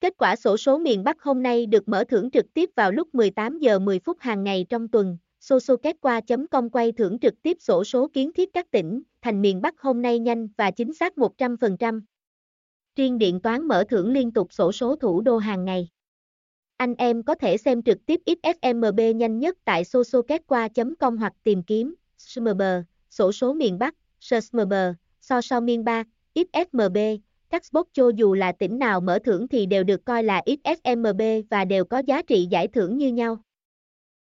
Kết quả sổ số miền Bắc hôm nay được mở thưởng trực tiếp vào lúc 18 giờ 10 phút hàng ngày trong tuần. Sosoketqua.com quay thưởng trực tiếp sổ số kiến thiết các tỉnh, thành miền Bắc hôm nay nhanh và chính xác 100%. Riêng điện toán mở thưởng liên tục sổ số thủ đô hàng ngày. Anh em có thể xem trực tiếp XSMB nhanh nhất tại sosoketqua.com hoặc tìm kiếm SMB, sổ số miền Bắc, SMB, so so miền Bắc, XSMB, các spot cho dù là tỉnh nào mở thưởng thì đều được coi là XSMB và đều có giá trị giải thưởng như nhau.